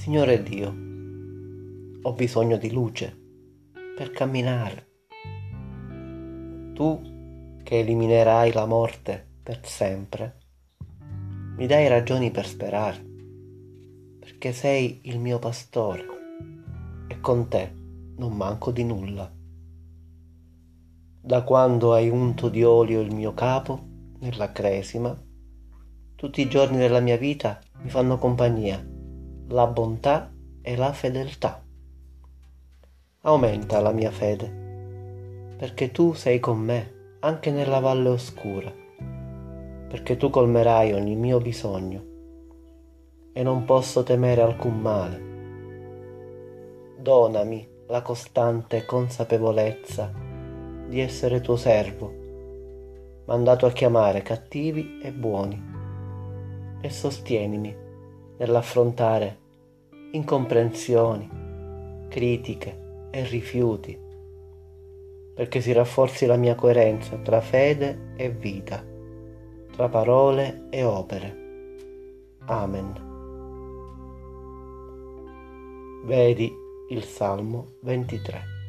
Signore Dio, ho bisogno di luce per camminare. Tu che eliminerai la morte per sempre, mi dai ragioni per sperare, perché sei il mio pastore e con te non manco di nulla. Da quando hai unto di olio il mio capo nella cresima, tutti i giorni della mia vita mi fanno compagnia la bontà e la fedeltà. Aumenta la mia fede, perché tu sei con me anche nella valle oscura, perché tu colmerai ogni mio bisogno e non posso temere alcun male. Donami la costante consapevolezza di essere tuo servo, mandato a chiamare cattivi e buoni, e sostienimi nell'affrontare incomprensioni, critiche e rifiuti, perché si rafforzi la mia coerenza tra fede e vita, tra parole e opere. Amen. Vedi il Salmo 23.